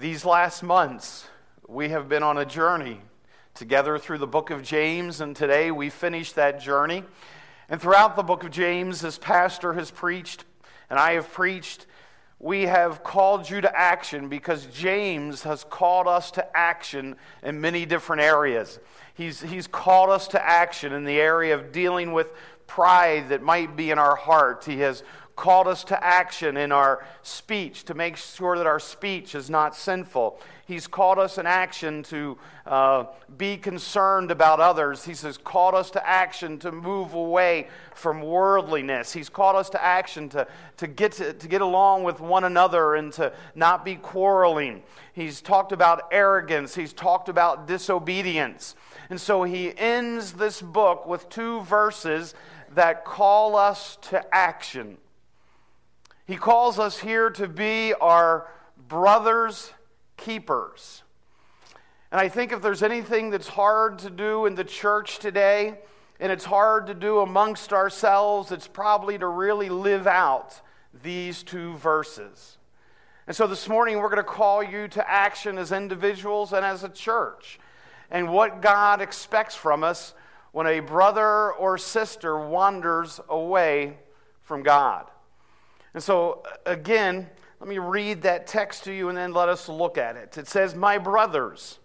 These last months, we have been on a journey together through the book of James, and today we finish that journey. And throughout the book of James, as pastor has preached, and I have preached, we have called you to action because James has called us to action in many different areas. He's, he's called us to action in the area of dealing with pride that might be in our heart. He has called us to action in our speech to make sure that our speech is not sinful. He's called us in action to uh, be concerned about others. He says, called us to action to move away from worldliness. He's called us to action to, to, get to, to get along with one another and to not be quarreling. He's talked about arrogance. He's talked about disobedience. And so he ends this book with two verses that call us to action. He calls us here to be our brothers' keepers. And I think if there's anything that's hard to do in the church today, and it's hard to do amongst ourselves, it's probably to really live out these two verses. And so this morning, we're going to call you to action as individuals and as a church, and what God expects from us when a brother or sister wanders away from God. And so, again, let me read that text to you and then let us look at it. It says, My brothers,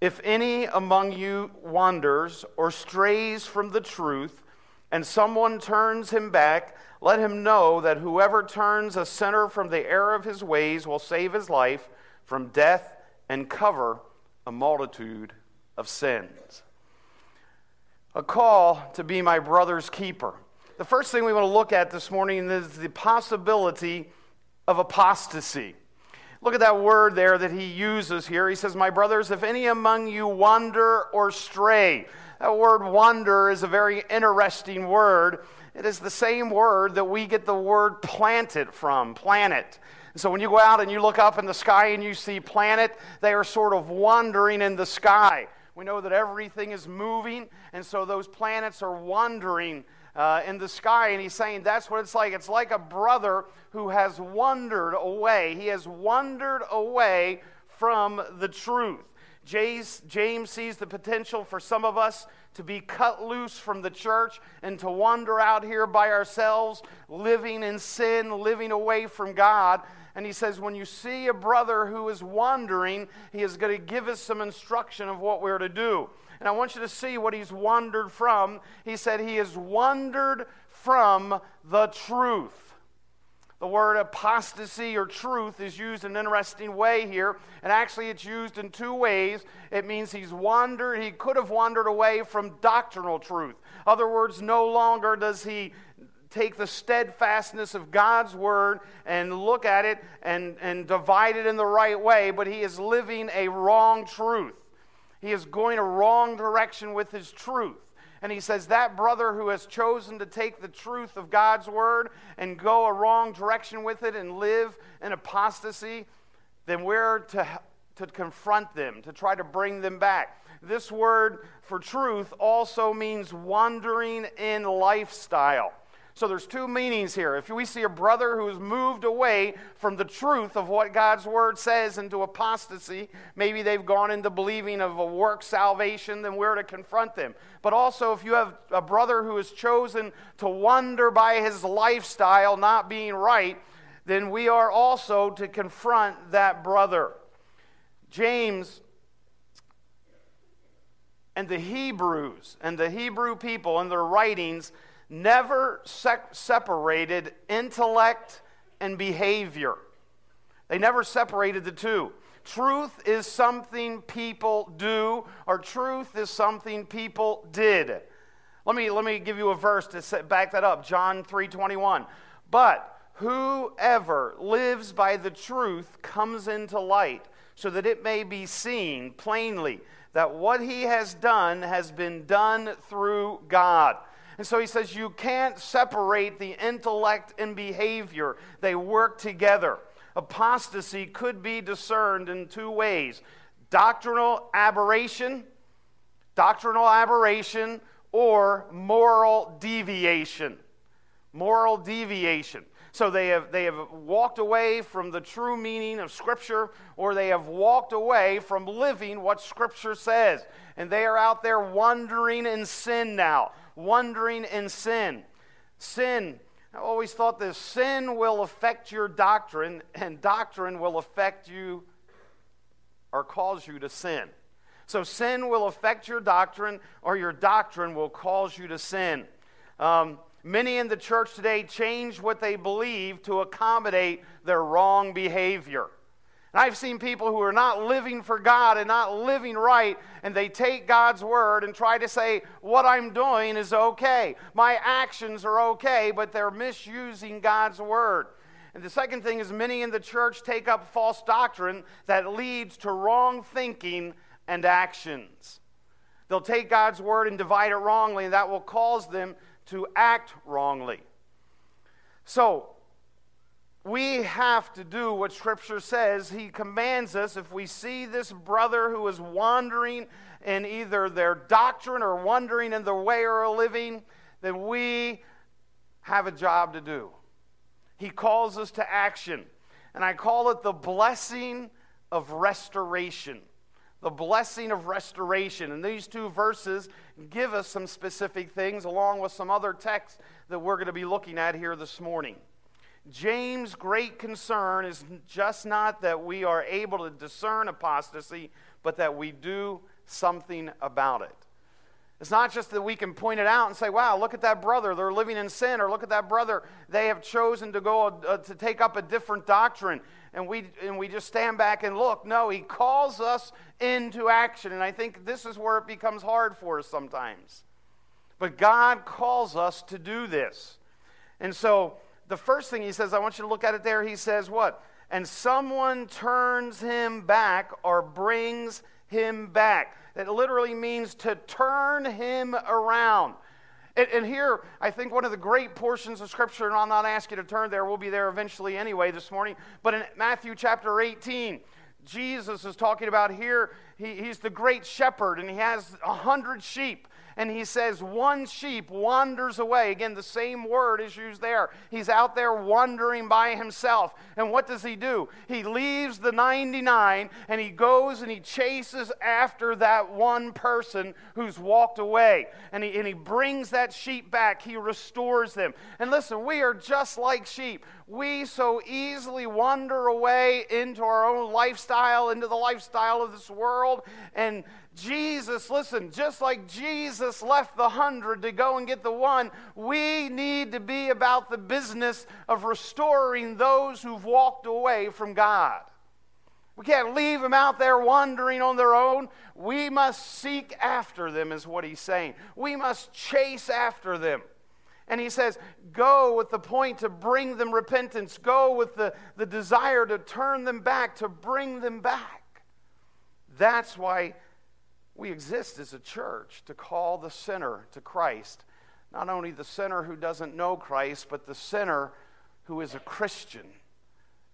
if any among you wanders or strays from the truth, and someone turns him back, let him know that whoever turns a sinner from the error of his ways will save his life from death and cover a multitude of sins. A call to be my brother's keeper the first thing we want to look at this morning is the possibility of apostasy. Look at that word there that he uses here. He says, My brothers, if any among you wander or stray. That word wander is a very interesting word. It is the same word that we get the word planted from, planet. So when you go out and you look up in the sky and you see planet, they are sort of wandering in the sky. We know that everything is moving, and so those planets are wandering uh, in the sky. And he's saying that's what it's like. It's like a brother who has wandered away. He has wandered away from the truth. James, James sees the potential for some of us to be cut loose from the church and to wander out here by ourselves, living in sin, living away from God. And he says, when you see a brother who is wandering, he is going to give us some instruction of what we're to do. And I want you to see what he's wandered from. He said he has wandered from the truth. The word apostasy or truth is used in an interesting way here, and actually it's used in two ways. It means he's wandered, he could have wandered away from doctrinal truth. Other words, no longer does he take the steadfastness of God's word and look at it and, and divide it in the right way, but he is living a wrong truth. He is going a wrong direction with his truth. And he says, That brother who has chosen to take the truth of God's word and go a wrong direction with it and live in apostasy, then we're to, to confront them, to try to bring them back. This word for truth also means wandering in lifestyle. So there's two meanings here. If we see a brother who's moved away from the truth of what God's word says into apostasy, maybe they've gone into believing of a work salvation, then we're to confront them. But also, if you have a brother who has chosen to wander by his lifestyle not being right, then we are also to confront that brother. James and the Hebrews and the Hebrew people and their writings never separated intellect and behavior. They never separated the two. Truth is something people do, or truth is something people did. Let me, let me give you a verse to back that up John 3:21. But whoever lives by the truth comes into light, so that it may be seen plainly that what he has done has been done through God. And so he says you can't separate the intellect and behavior, they work together. Apostasy could be discerned in two ways doctrinal aberration, doctrinal aberration, or moral deviation. Moral deviation. So they have, they have walked away from the true meaning of Scripture, or they have walked away from living what Scripture says. And they are out there wandering in sin now, wandering in sin. Sin, I always thought this sin will affect your doctrine, and doctrine will affect you or cause you to sin. So sin will affect your doctrine, or your doctrine will cause you to sin. Um, Many in the church today change what they believe to accommodate their wrong behavior. And I've seen people who are not living for God and not living right, and they take God's word and try to say, What I'm doing is okay. My actions are okay, but they're misusing God's word. And the second thing is, many in the church take up false doctrine that leads to wrong thinking and actions. They'll take God's word and divide it wrongly, and that will cause them to act wrongly. So, we have to do what Scripture says. He commands us if we see this brother who is wandering in either their doctrine or wandering in their way of living, then we have a job to do. He calls us to action. And I call it the blessing of restoration the blessing of restoration. And these two verses give us some specific things, along with some other texts that we're going to be looking at here this morning. James' great concern is just not that we are able to discern apostasy, but that we do something about it. It's not just that we can point it out and say, wow, look at that brother, they're living in sin, or look at that brother, they have chosen to go uh, to take up a different doctrine and we, and we just stand back and look. No, he calls us into action. And I think this is where it becomes hard for us sometimes. But God calls us to do this. And so the first thing he says, I want you to look at it there. He says, What? And someone turns him back or brings him back. That literally means to turn him around. And, and, here, I think one of the great portions of Scripture, and I'll not ask you to turn there, we'll be there eventually anyway this morning, but in Matthew chapter 18, Jesus is talking about here, he, he's the great shepherd, and he has a hundred sheep and he says one sheep wanders away. Again, the same word is used there. He's out there wandering by himself. And what does he do? He leaves the 99 and he goes and he chases after that one person who's walked away. And he, and he brings that sheep back. He restores them. And listen, we are just like sheep. We so easily wander away into our own lifestyle, into the lifestyle of this world. And Jesus, listen, just like Jesus left the hundred to go and get the one, we need to be about the business of restoring those who've walked away from God. We can't leave them out there wandering on their own. We must seek after them, is what he's saying. We must chase after them. And he says, go with the point to bring them repentance, go with the, the desire to turn them back, to bring them back. That's why we exist as a church to call the sinner to Christ. Not only the sinner who doesn't know Christ, but the sinner who is a Christian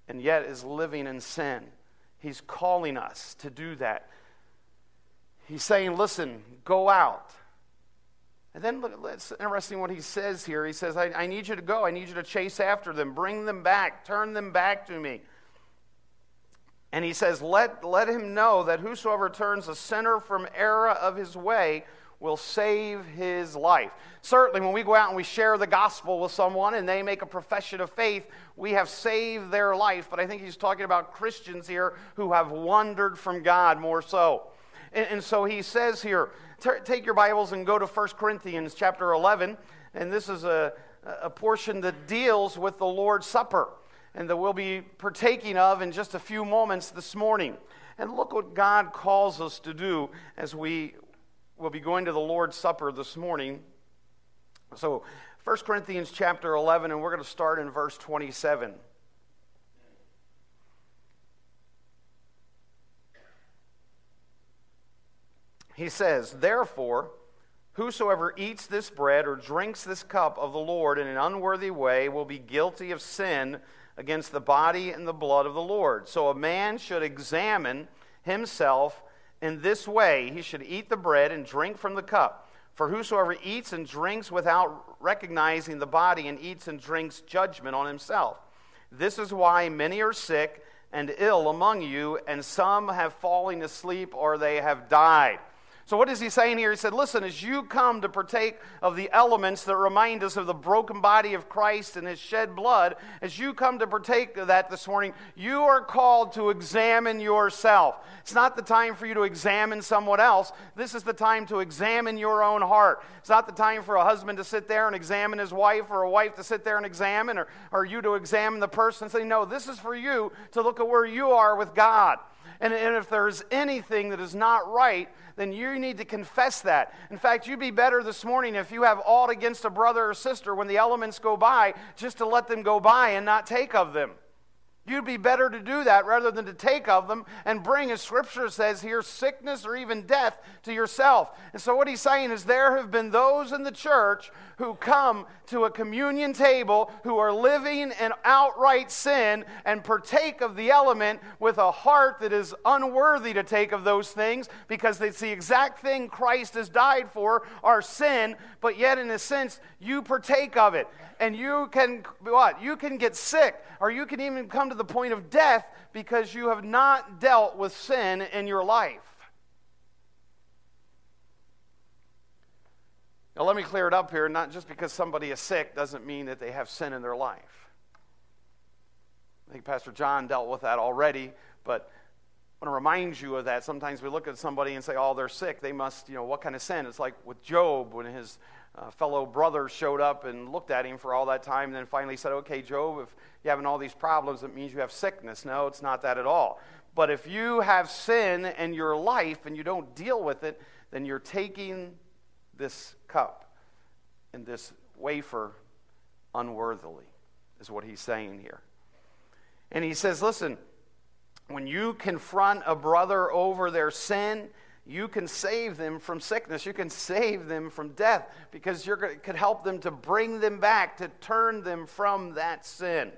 and yet is living in sin. He's calling us to do that. He's saying, listen, go out. And then look, it's interesting what he says here. He says, I, I need you to go. I need you to chase after them, bring them back, turn them back to me. And he says, let, let him know that whosoever turns a sinner from error of his way will save his life. Certainly, when we go out and we share the gospel with someone and they make a profession of faith, we have saved their life. But I think he's talking about Christians here who have wandered from God more so. And, and so he says here, take your Bibles and go to 1 Corinthians chapter 11. And this is a, a portion that deals with the Lord's Supper and that we'll be partaking of in just a few moments this morning. And look what God calls us to do as we will be going to the Lord's Supper this morning. So, 1 Corinthians chapter 11, and we're going to start in verse 27. He says, Therefore, whosoever eats this bread or drinks this cup of the Lord in an unworthy way will be guilty of sin against the body and the blood of the Lord. So a man should examine himself in this way. He should eat the bread and drink from the cup. For whosoever eats and drinks without recognizing the body and eats and drinks judgment on himself. This is why many are sick and ill among you, and some have fallen asleep or they have died. So, what is he saying here? He said, Listen, as you come to partake of the elements that remind us of the broken body of Christ and his shed blood, as you come to partake of that this morning, you are called to examine yourself. It's not the time for you to examine someone else. This is the time to examine your own heart. It's not the time for a husband to sit there and examine his wife or a wife to sit there and examine or, or you to examine the person and say, No, this is for you to look at where you are with God. And, and if there's anything that is not right, then you need to confess that. In fact, you'd be better this morning if you have aught against a brother or sister when the elements go by, just to let them go by and not take of them. You'd be better to do that rather than to take of them and bring, as Scripture says here, sickness or even death to yourself. And so, what he's saying is there have been those in the church who come to a communion table who are living in outright sin and partake of the element with a heart that is unworthy to take of those things because it's the exact thing Christ has died for, our sin, but yet, in a sense, you partake of it. And you can, what? You can get sick, or you can even come to the point of death because you have not dealt with sin in your life. Now, let me clear it up here. Not just because somebody is sick doesn't mean that they have sin in their life. I think Pastor John dealt with that already, but I want to remind you of that. Sometimes we look at somebody and say, oh, they're sick. They must, you know, what kind of sin? It's like with Job when his uh, fellow brother showed up and looked at him for all that time and then finally said, okay, Job, if you're having all these problems, it means you have sickness. No, it's not that at all. But if you have sin in your life and you don't deal with it, then you're taking this cup and this wafer unworthily, is what he's saying here. And he says, listen, when you confront a brother over their sin, you can save them from sickness. You can save them from death because you could help them to bring them back, to turn them from that sin.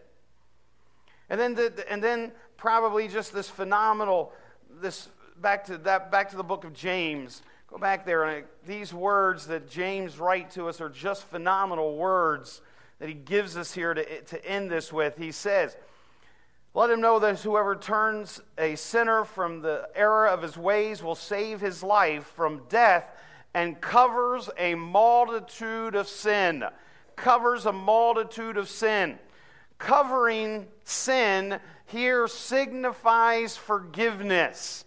And then, the, and then probably just this phenomenal, this back to that, back to the book of James. Go back there, and these words that James writes to us are just phenomenal words that he gives us here to, to end this with. He says, let him know that whoever turns a sinner from the error of his ways will save his life from death and covers a multitude of sin. Covers a multitude of sin. Covering sin here signifies forgiveness.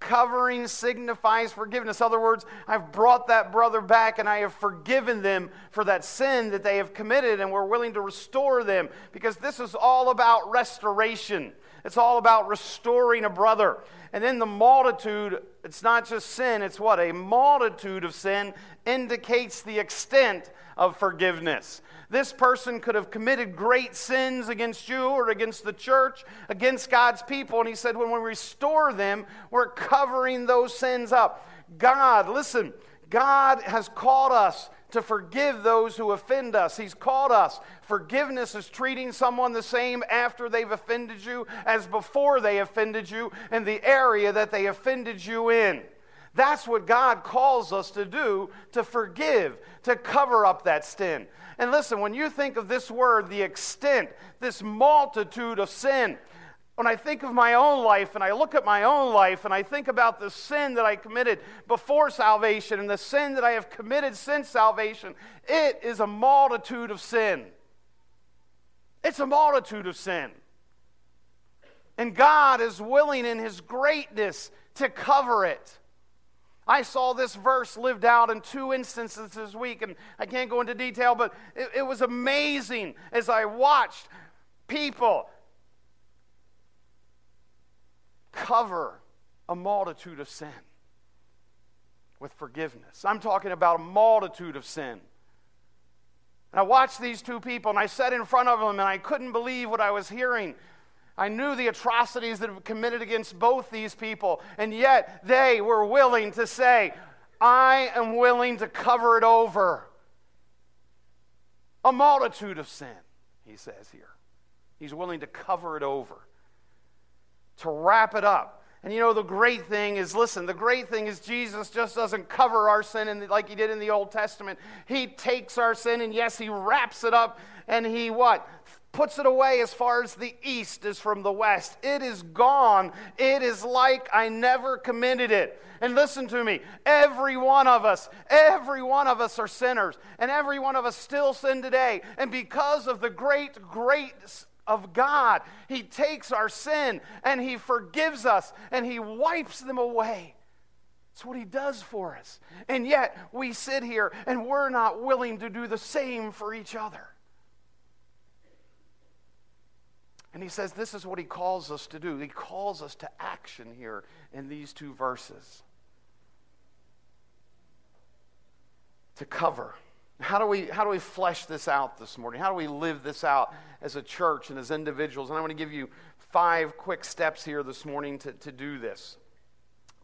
Covering signifies forgiveness. In other words, I've brought that brother back and I have forgiven them for that sin that they have committed, and we're willing to restore them because this is all about restoration. It's all about restoring a brother. And then the multitude, it's not just sin, it's what? A multitude of sin indicates the extent of forgiveness. This person could have committed great sins against you or against the church, against God's people. And he said, when we restore them, we're covering those sins up. God, listen, God has called us to forgive those who offend us. He's called us. Forgiveness is treating someone the same after they've offended you as before they offended you in the area that they offended you in. That's what God calls us to do to forgive, to cover up that sin. And listen, when you think of this word, the extent, this multitude of sin, when I think of my own life and I look at my own life and I think about the sin that I committed before salvation and the sin that I have committed since salvation, it is a multitude of sin. It's a multitude of sin. And God is willing in His greatness to cover it. I saw this verse lived out in two instances this week, and I can't go into detail, but it, it was amazing as I watched people cover a multitude of sin with forgiveness. I'm talking about a multitude of sin. And I watched these two people, and I sat in front of them, and I couldn't believe what I was hearing. I knew the atrocities that were committed against both these people, and yet they were willing to say, I am willing to cover it over. A multitude of sin, he says here. He's willing to cover it over, to wrap it up. And you know, the great thing is listen, the great thing is Jesus just doesn't cover our sin in the, like he did in the Old Testament. He takes our sin and yes, he wraps it up and he what? Puts it away as far as the east is from the west. It is gone. It is like I never committed it. And listen to me every one of us, every one of us are sinners, and every one of us still sin today. And because of the great, great of God. He takes our sin and He forgives us and He wipes them away. That's what He does for us. And yet we sit here and we're not willing to do the same for each other. And He says this is what He calls us to do. He calls us to action here in these two verses to cover how do, we, how do we flesh this out this morning? How do we live this out as a church and as individuals? And I want to give you five quick steps here this morning to, to do this.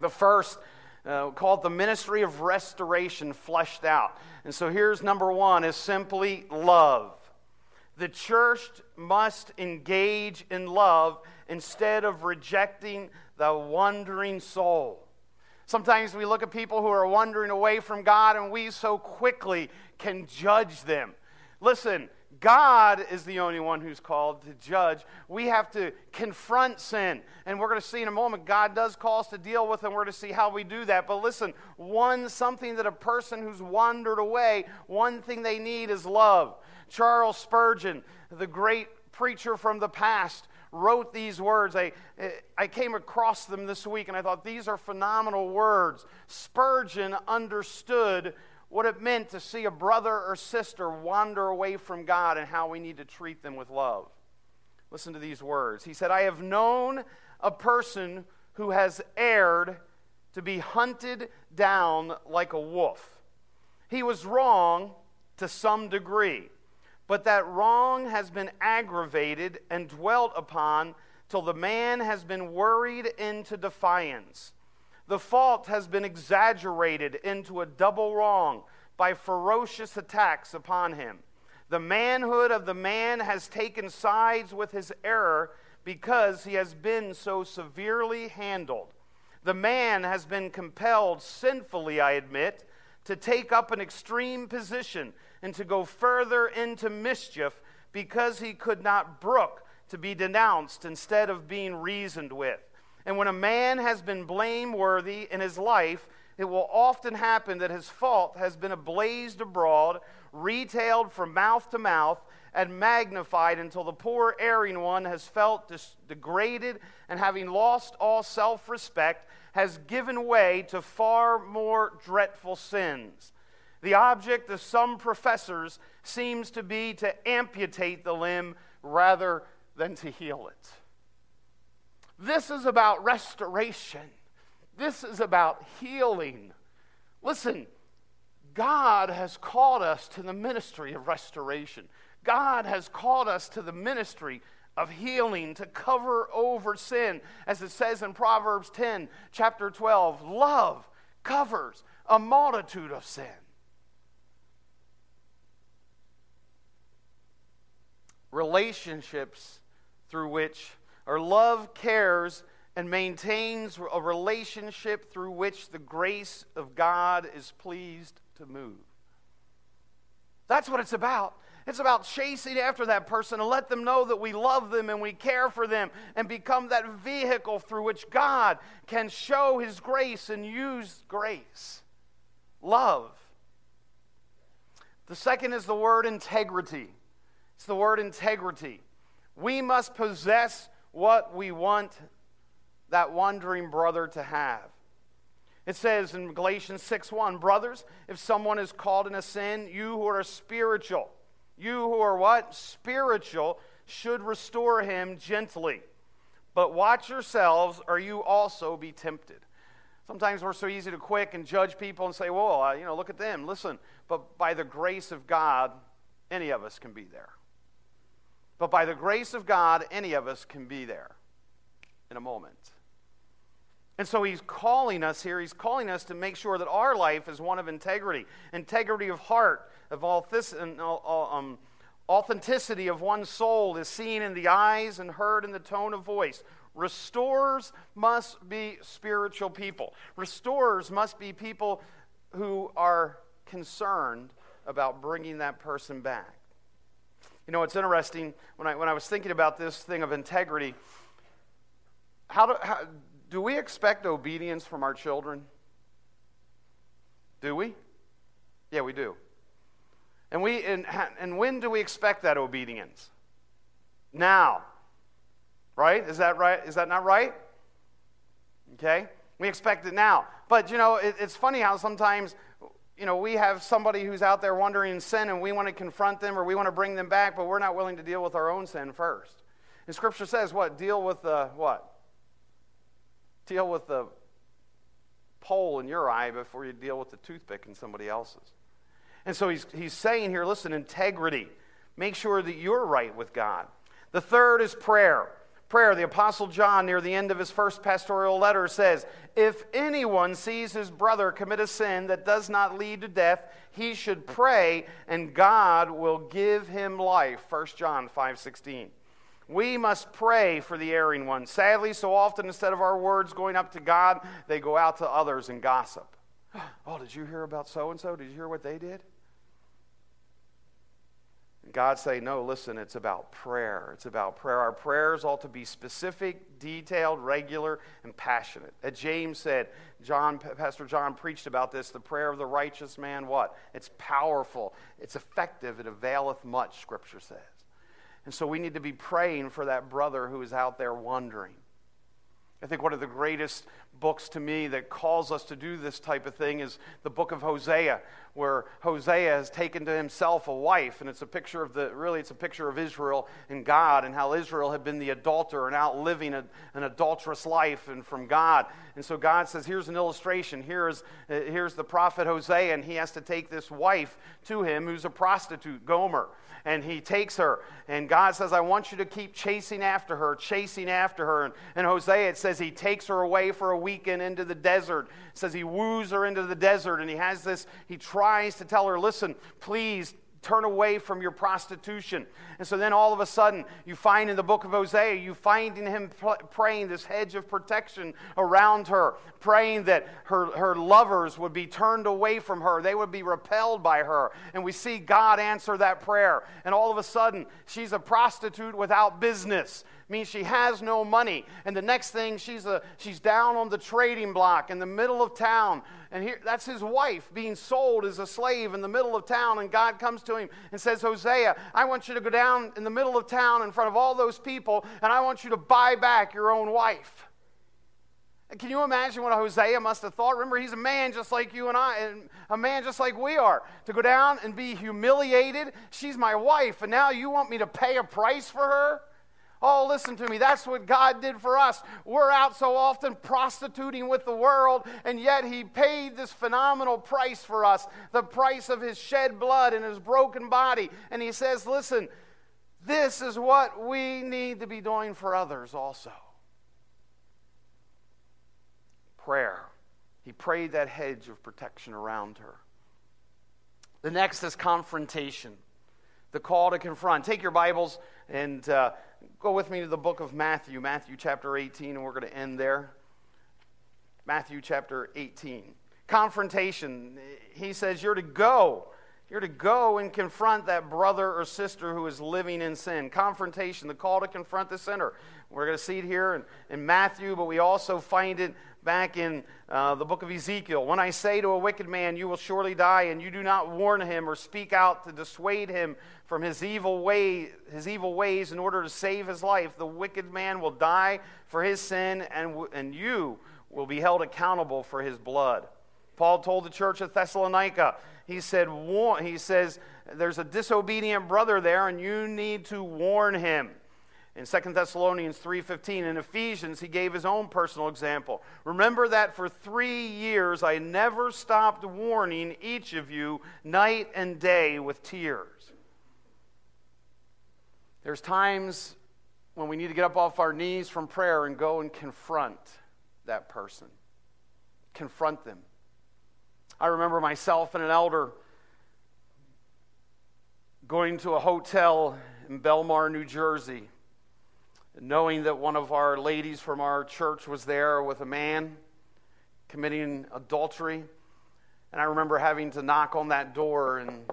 The first, uh, called the ministry of restoration, fleshed out. And so here's number one is simply love. The church must engage in love instead of rejecting the wandering soul. Sometimes we look at people who are wandering away from God and we so quickly can judge them. Listen, God is the only one who's called to judge. We have to confront sin. And we're going to see in a moment, God does call us to deal with, and we're going to see how we do that. But listen, one, something that a person who's wandered away, one thing they need is love. Charles Spurgeon, the great preacher from the past, wrote these words. I, I came across them this week and I thought these are phenomenal words. Spurgeon understood what it meant to see a brother or sister wander away from God and how we need to treat them with love. Listen to these words. He said, I have known a person who has erred to be hunted down like a wolf. He was wrong to some degree. But that wrong has been aggravated and dwelt upon till the man has been worried into defiance. The fault has been exaggerated into a double wrong by ferocious attacks upon him. The manhood of the man has taken sides with his error because he has been so severely handled. The man has been compelled, sinfully, I admit, to take up an extreme position and to go further into mischief because he could not brook to be denounced instead of being reasoned with. And when a man has been blameworthy in his life, it will often happen that his fault has been ablazed abroad, retailed from mouth to mouth, and magnified until the poor erring one has felt dis- degraded and having lost all self respect, has given way to far more dreadful sins. The object of some professors seems to be to amputate the limb rather than to heal it. This is about restoration. This is about healing. Listen, God has called us to the ministry of restoration. God has called us to the ministry of healing to cover over sin. As it says in Proverbs 10, chapter 12, love covers a multitude of sin. Relationships through which, or love cares and maintains a relationship through which the grace of God is pleased to move. That's what it's about. It's about chasing after that person and let them know that we love them and we care for them and become that vehicle through which God can show His grace and use grace. Love. The second is the word integrity. It's the word integrity. We must possess what we want that wandering brother to have. It says in Galatians 6 1, brothers, if someone is called in a sin, you who are spiritual, you who are what? Spiritual, should restore him gently. But watch yourselves, or you also be tempted. Sometimes we're so easy to quick and judge people and say, well, uh, you know, look at them. Listen, but by the grace of God, any of us can be there. But by the grace of God, any of us can be there in a moment. And so he's calling us here, he's calling us to make sure that our life is one of integrity, integrity of heart, of this, um, authenticity of one's soul is seen in the eyes and heard in the tone of voice. Restorers must be spiritual people. Restorers must be people who are concerned about bringing that person back. You know, it's interesting when I, when I was thinking about this thing of integrity. How do, how, do we expect obedience from our children? Do we? Yeah, we do. And, we, and, and when do we expect that obedience? Now. Right? Is that right? Is that not right? Okay? We expect it now. But, you know, it, it's funny how sometimes, you know, we have somebody who's out there wandering in sin and we want to confront them or we want to bring them back, but we're not willing to deal with our own sin first. And Scripture says what? Deal with the what? Deal with the pole in your eye before you deal with the toothpick in somebody else's. And so he's, he's saying here listen, integrity. Make sure that you're right with God. The third is prayer. Prayer. The Apostle John, near the end of his first pastoral letter, says, If anyone sees his brother commit a sin that does not lead to death, he should pray, and God will give him life. 1 John 5 16. We must pray for the erring one. Sadly, so often instead of our words going up to God, they go out to others and gossip. Oh, did you hear about so and so? Did you hear what they did? God say, no, listen, it's about prayer. It's about prayer. Our prayers ought to be specific, detailed, regular, and passionate. As James said, John, Pastor John preached about this. The prayer of the righteous man, what? It's powerful, it's effective, it availeth much, Scripture says. And so we need to be praying for that brother who is out there wandering. I think one of the greatest books to me that calls us to do this type of thing is the book of Hosea, where Hosea has taken to himself a wife, and it's a picture of the really it's a picture of Israel and God and how Israel had been the adulterer and out living a, an adulterous life and from God. And so God says, here's an illustration. Here's uh, here's the prophet Hosea, and he has to take this wife to him who's a prostitute, Gomer and he takes her. And God says, I want you to keep chasing after her, chasing after her. And, and Hosea, it says he takes her away for a weekend into the desert. It says he woos her into the desert, and he has this, he tries to tell her, listen, please turn away from your prostitution. And so then all of a sudden, you find in the book of Hosea, you find in him praying this hedge of protection around her, praying that her, her lovers would be turned away from her, they would be repelled by her. And we see God answer that prayer. And all of a sudden, she's a prostitute without business means she has no money. And the next thing, she's, a, she's down on the trading block in the middle of town, and here, that's his wife being sold as a slave in the middle of town. And God comes to him and says, Hosea, I want you to go down in the middle of town in front of all those people, and I want you to buy back your own wife. Can you imagine what Hosea must have thought? Remember, he's a man just like you and I, and a man just like we are. To go down and be humiliated, she's my wife, and now you want me to pay a price for her? Oh, listen to me. That's what God did for us. We're out so often prostituting with the world, and yet He paid this phenomenal price for us the price of His shed blood and His broken body. And He says, listen, this is what we need to be doing for others also. Prayer. He prayed that hedge of protection around her. The next is confrontation, the call to confront. Take your Bibles and uh, Go with me to the book of Matthew, Matthew chapter 18, and we're going to end there. Matthew chapter 18. Confrontation. He says, You're to go. You're to go and confront that brother or sister who is living in sin. Confrontation, the call to confront the sinner. We're going to see it here in, in Matthew, but we also find it back in uh, the book of Ezekiel. When I say to a wicked man, You will surely die, and you do not warn him or speak out to dissuade him from his evil, way, his evil ways in order to save his life, the wicked man will die for his sin, and, and you will be held accountable for his blood. Paul told the church at Thessalonica, he said, he says, there's a disobedient brother there, and you need to warn him. In 2 Thessalonians 3:15 in Ephesians he gave his own personal example. Remember that for 3 years I never stopped warning each of you night and day with tears. There's times when we need to get up off our knees from prayer and go and confront that person. Confront them. I remember myself and an elder going to a hotel in Belmar, New Jersey. knowing that one of our ladies from our church was there with a man committing adultery. And I remember having to knock on that door and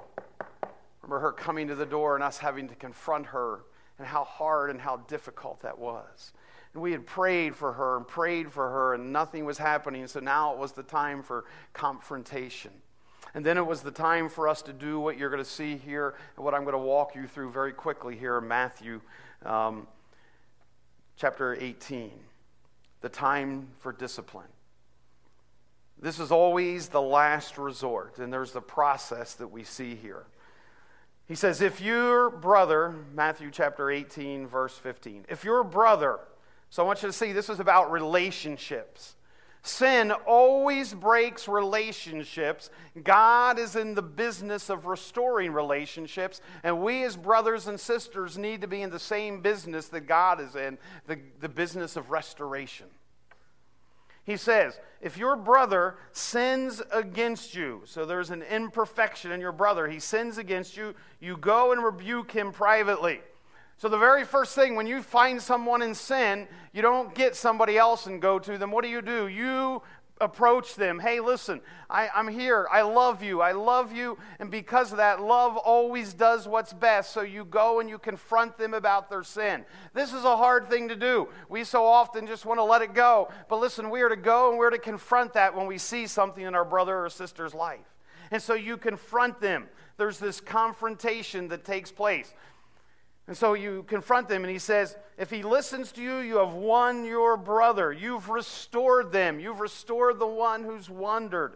remember her coming to the door and us having to confront her and how hard and how difficult that was. And we had prayed for her and prayed for her, and nothing was happening. So now it was the time for confrontation. And then it was the time for us to do what you're going to see here and what I'm going to walk you through very quickly here in Matthew um, chapter 18 the time for discipline. This is always the last resort, and there's the process that we see here. He says, If your brother, Matthew chapter 18, verse 15, if your brother, so I want you to see this is about relationships. Sin always breaks relationships. God is in the business of restoring relationships, and we as brothers and sisters need to be in the same business that God is in the, the business of restoration. He says, if your brother sins against you, so there's an imperfection in your brother, he sins against you, you go and rebuke him privately. So, the very first thing, when you find someone in sin, you don't get somebody else and go to them. What do you do? You approach them. Hey, listen, I, am here. I love you. I love you. And because of that, love always does what's best. So you go and you confront them about their sin. This is a hard thing to do. We so often just want to let it go. But listen, we are to go and we're to confront that when we see something in our brother or sister's life. And so you confront them. There's this confrontation that takes place. And so you confront them, and he says, If he listens to you, you have won your brother. You've restored them. You've restored the one who's wandered.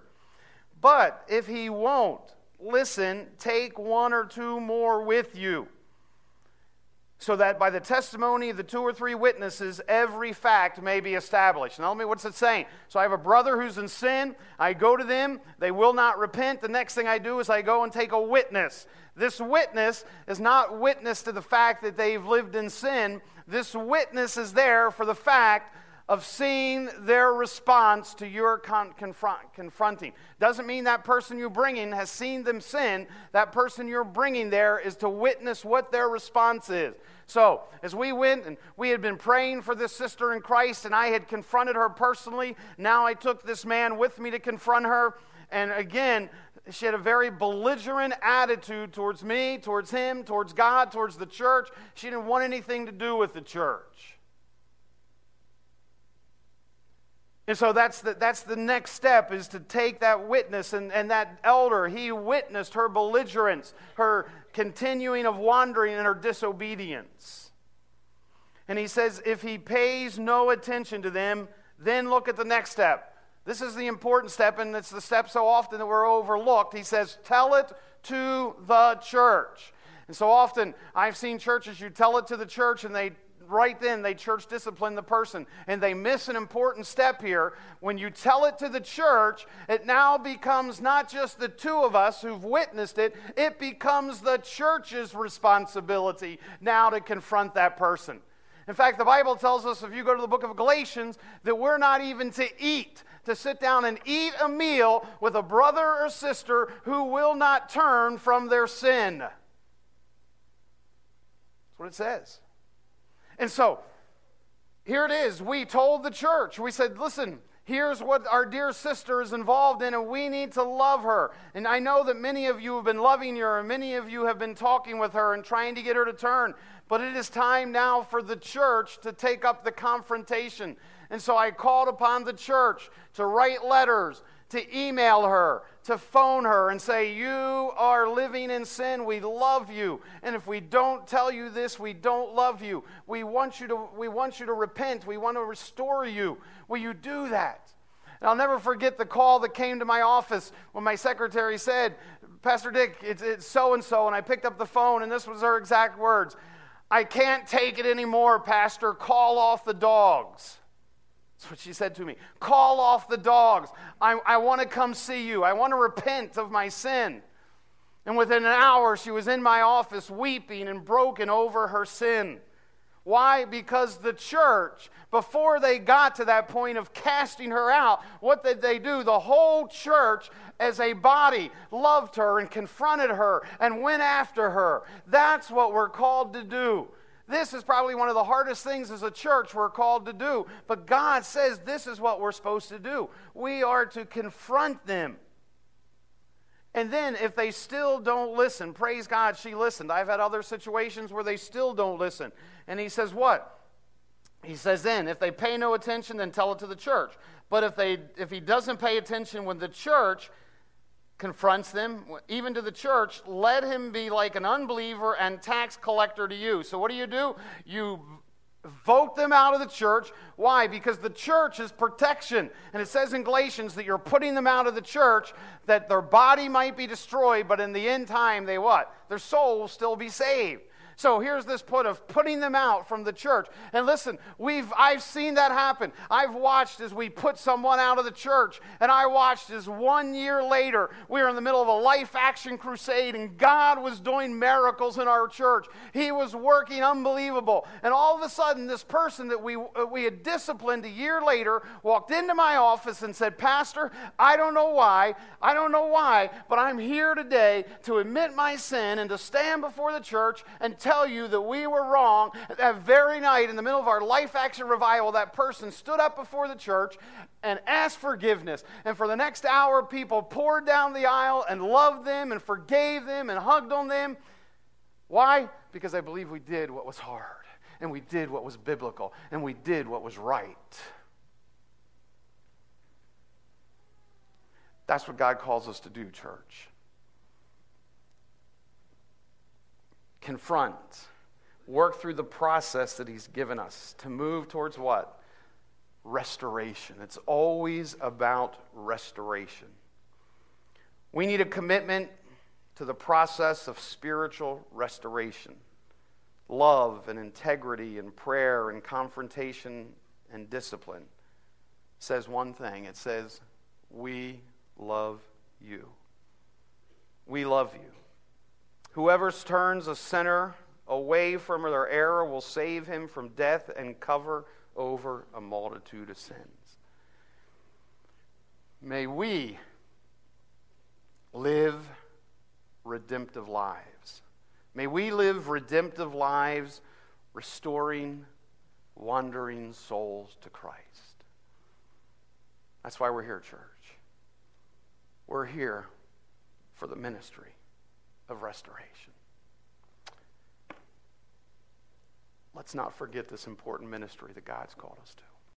But if he won't listen, take one or two more with you, so that by the testimony of the two or three witnesses, every fact may be established. Now, let me, what's it saying? So I have a brother who's in sin. I go to them. They will not repent. The next thing I do is I go and take a witness. This witness is not witness to the fact that they've lived in sin. This witness is there for the fact of seeing their response to your con- confront- confronting. Doesn't mean that person you're bringing has seen them sin. That person you're bringing there is to witness what their response is. So, as we went and we had been praying for this sister in Christ, and I had confronted her personally, now I took this man with me to confront her. And again, she had a very belligerent attitude towards me, towards him, towards God, towards the church. She didn't want anything to do with the church. And so that's the, that's the next step is to take that witness and, and that elder, he witnessed her belligerence, her continuing of wandering and her disobedience. And he says, if he pays no attention to them, then look at the next step. This is the important step, and it's the step so often that we're overlooked. He says, Tell it to the church. And so often I've seen churches, you tell it to the church, and they right then they church discipline the person and they miss an important step here when you tell it to the church it now becomes not just the two of us who've witnessed it it becomes the church's responsibility now to confront that person in fact the bible tells us if you go to the book of galatians that we're not even to eat to sit down and eat a meal with a brother or sister who will not turn from their sin. That's what it says. And so, here it is. We told the church, we said, listen, here's what our dear sister is involved in, and we need to love her. And I know that many of you have been loving her, and many of you have been talking with her and trying to get her to turn. But it is time now for the church to take up the confrontation. And so I called upon the church to write letters, to email her, to phone her and say, You are living in sin. We love you. And if we don't tell you this, we don't love you. We want you to, we want you to repent. We want to restore you. Will you do that? And I'll never forget the call that came to my office when my secretary said, Pastor Dick, it's so and so. And I picked up the phone, and this was her exact words I can't take it anymore, Pastor. Call off the dogs. That's what she said to me. Call off the dogs. I, I want to come see you. I want to repent of my sin. And within an hour, she was in my office weeping and broken over her sin. Why? Because the church, before they got to that point of casting her out, what did they do? The whole church, as a body, loved her and confronted her and went after her. That's what we're called to do. This is probably one of the hardest things as a church we're called to do. But God says this is what we're supposed to do. We are to confront them. And then if they still don't listen, praise God, she listened. I've had other situations where they still don't listen. And he says, What? He says, Then, if they pay no attention, then tell it to the church. But if, they, if he doesn't pay attention when the church confronts them, even to the church, let him be like an unbeliever and tax collector to you. So, what do you do? You vote them out of the church. Why? Because the church is protection. And it says in Galatians that you're putting them out of the church that their body might be destroyed, but in the end time, they what? Their soul will still be saved. So here's this put of putting them out from the church. And listen, we've I've seen that happen. I've watched as we put someone out of the church, and I watched as one year later we were in the middle of a life action crusade, and God was doing miracles in our church. He was working unbelievable. And all of a sudden, this person that we uh, we had disciplined a year later walked into my office and said, Pastor, I don't know why, I don't know why, but I'm here today to admit my sin and to stand before the church and tell you that we were wrong. That very night, in the middle of our life action revival, that person stood up before the church and asked forgiveness. And for the next hour, people poured down the aisle and loved them and forgave them and hugged on them. Why? Because I believe we did what was hard, and we did what was biblical, and we did what was right. That's what God calls us to do, church. Confront, work through the process that He's given us to move towards what? Restoration. It's always about restoration. We need a commitment to the process of spiritual restoration. Love and integrity and prayer and confrontation and discipline says one thing it says, We love you. We love you. Whoever turns a sinner away from their error will save him from death and cover over a multitude of sins. May we live redemptive lives. May we live redemptive lives, restoring, wandering souls to Christ. That's why we're here, church. We're here for the ministry of restoration. Let's not forget this important ministry that God's called us to.